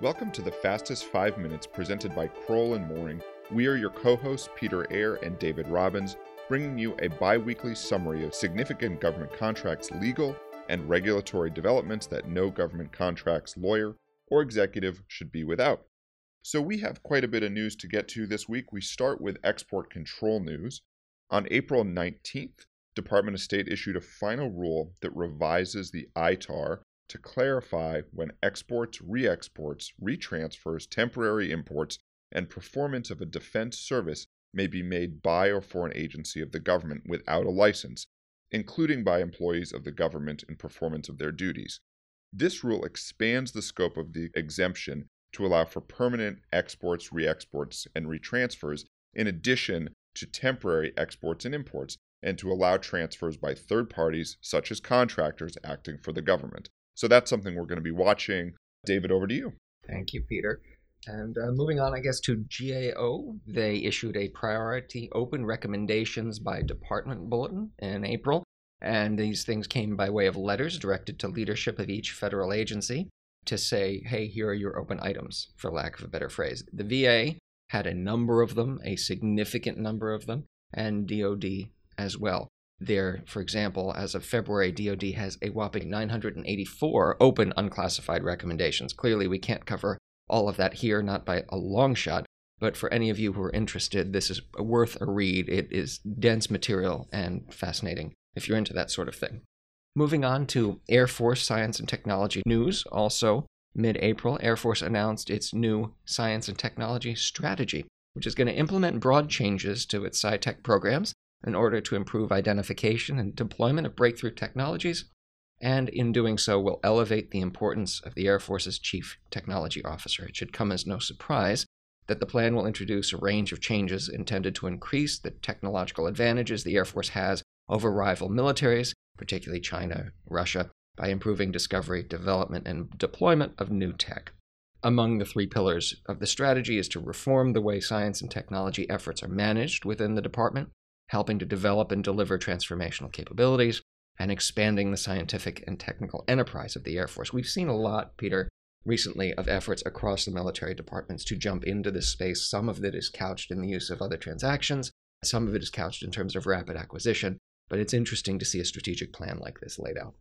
Welcome to the Fastest 5 Minutes presented by Crowell and Moring. We are your co-hosts Peter Eyre and David Robbins, bringing you a bi-weekly summary of significant government contracts legal and regulatory developments that no government contracts lawyer or executive should be without. So we have quite a bit of news to get to this week. We start with export control news. On April 19th, Department of State issued a final rule that revises the ITAR to clarify when exports, re exports, retransfers, temporary imports, and performance of a defense service may be made by or for an agency of the government without a license, including by employees of the government in performance of their duties. This rule expands the scope of the exemption to allow for permanent exports, re exports, and retransfers, in addition to temporary exports and imports, and to allow transfers by third parties, such as contractors acting for the government. So that's something we're going to be watching. David, over to you. Thank you, Peter. And uh, moving on, I guess, to GAO, they issued a priority open recommendations by department bulletin in April. And these things came by way of letters directed to leadership of each federal agency to say, hey, here are your open items, for lack of a better phrase. The VA had a number of them, a significant number of them, and DOD as well. There, for example, as of February, DoD has a whopping 984 open unclassified recommendations. Clearly, we can't cover all of that here, not by a long shot. But for any of you who are interested, this is worth a read. It is dense material and fascinating if you're into that sort of thing. Moving on to Air Force Science and Technology news. Also, mid April, Air Force announced its new science and technology strategy, which is going to implement broad changes to its SciTech programs in order to improve identification and deployment of breakthrough technologies, and in doing so will elevate the importance of the Air Force's Chief Technology Officer. It should come as no surprise that the plan will introduce a range of changes intended to increase the technological advantages the Air Force has over rival militaries, particularly China, Russia, by improving discovery, development, and deployment of new tech. Among the three pillars of the strategy is to reform the way science and technology efforts are managed within the department, helping to develop and deliver transformational capabilities, and expanding the scientific and technical enterprise of the Air Force. We've seen a lot, Peter, recently of efforts across the military departments to jump into this space. Some of it is couched in the use of other transactions, some of it is couched in terms of rapid acquisition, but it's interesting to see a strategic plan like this laid out.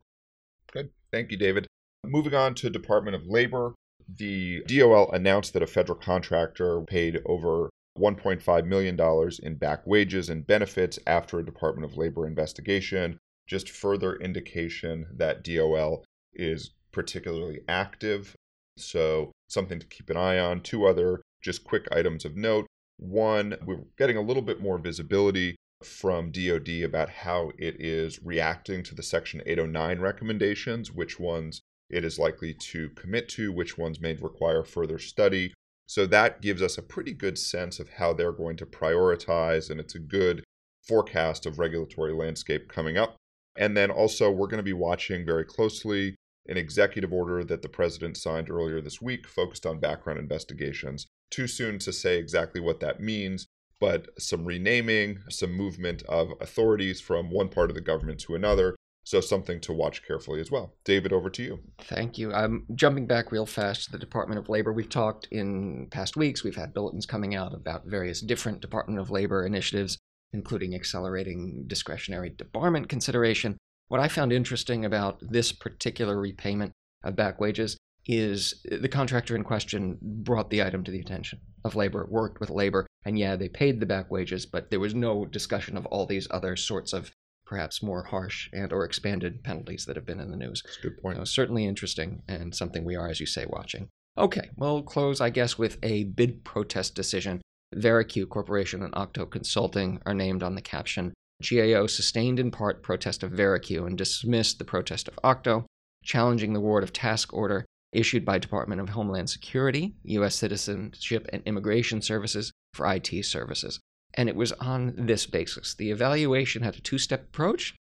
Good. Thank you, David. Moving on to Department of Labor, the DOL announced that a federal contractor paid over $1.5 million in back wages and benefits after a Department of Labor investigation. Just further indication that DOL is particularly active. So, something to keep an eye on. Two other just quick items of note. One, we're getting a little bit more visibility from DoD about how it is reacting to the Section 809 recommendations, which ones it is likely to commit to, which ones may require further study. So that gives us a pretty good sense of how they're going to prioritize, and it's a good forecast of regulatory landscape coming up. And then also, we're going to be watching very closely an executive order that the president signed earlier this week focused on background investigations. Too soon to say exactly what that means, but some renaming, some movement of authorities from one part of the government to another, so something to watch carefully as well. David, over to you. Thank you. I'm jumping back real fast to the Department of Labor. We've talked in past weeks, we've had bulletins coming out about various different Department of Labor initiatives, including accelerating discretionary debarment consideration. What I found interesting about this particular repayment of back wages is the contractor in question brought the item to the attention of labor, worked with labor, and yeah, they paid the back wages, but there was no discussion of all these other sorts of perhaps more harsh and or expanded penalties that have been in the news. That's good point. So certainly interesting and something we are, as you say, watching. Okay, we'll close, I guess, with a bid protest decision. VariQ Corporation and Octo Consulting are named on the caption. GAO sustained in part protest of VariQ and dismissed the protest of Octo, challenging the award of task order issued by Department of Homeland Security, U.S. Citizenship and Immigration Services for IT services. And it was on this basis. The evaluation had a two step approach.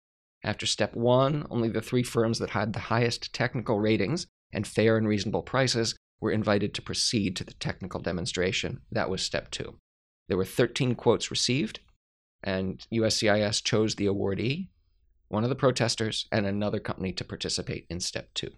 After step one, only the three firms that had the highest technical ratings and fair and reasonable prices were invited to proceed to the technical demonstration. That was step two. There were 13 quotes received, and USCIS chose the awardee, one of the protesters, and another company to participate in step two.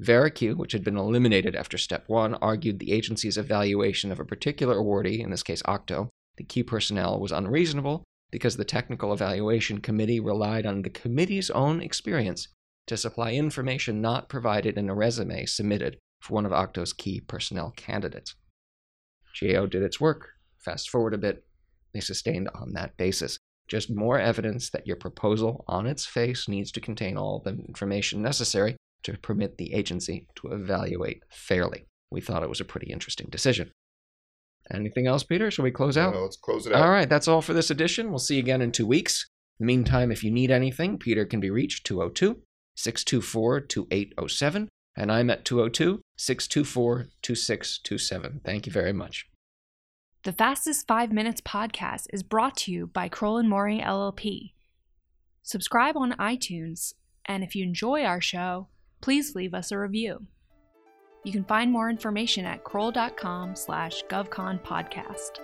VariQ, which had been eliminated after step one, argued the agency's evaluation of a particular awardee, in this case Octo, the key personnel, was unreasonable because the technical evaluation committee relied on the committee's own experience to supply information not provided in a resume submitted for one of Octo's key personnel candidates. GAO did its work. Fast forward a bit, they sustained on that basis. Just more evidence that your proposal on its face needs to contain all the information necessary to permit the agency to evaluate fairly. We thought it was a pretty interesting decision. Anything else, Peter? Shall we close out? let's close it out. All right, that's all for this edition. We'll see you again in two weeks. In the meantime, if you need anything, Peter can be reached 202 624 2807, and I'm at 202 624 2627. Thank you very much. The Fastest Five Minutes podcast is brought to you by Crowell and Moring LLP. Subscribe on iTunes, and if you enjoy our show, please leave us a review. You can find more information at crowell.com slash govconpodcast.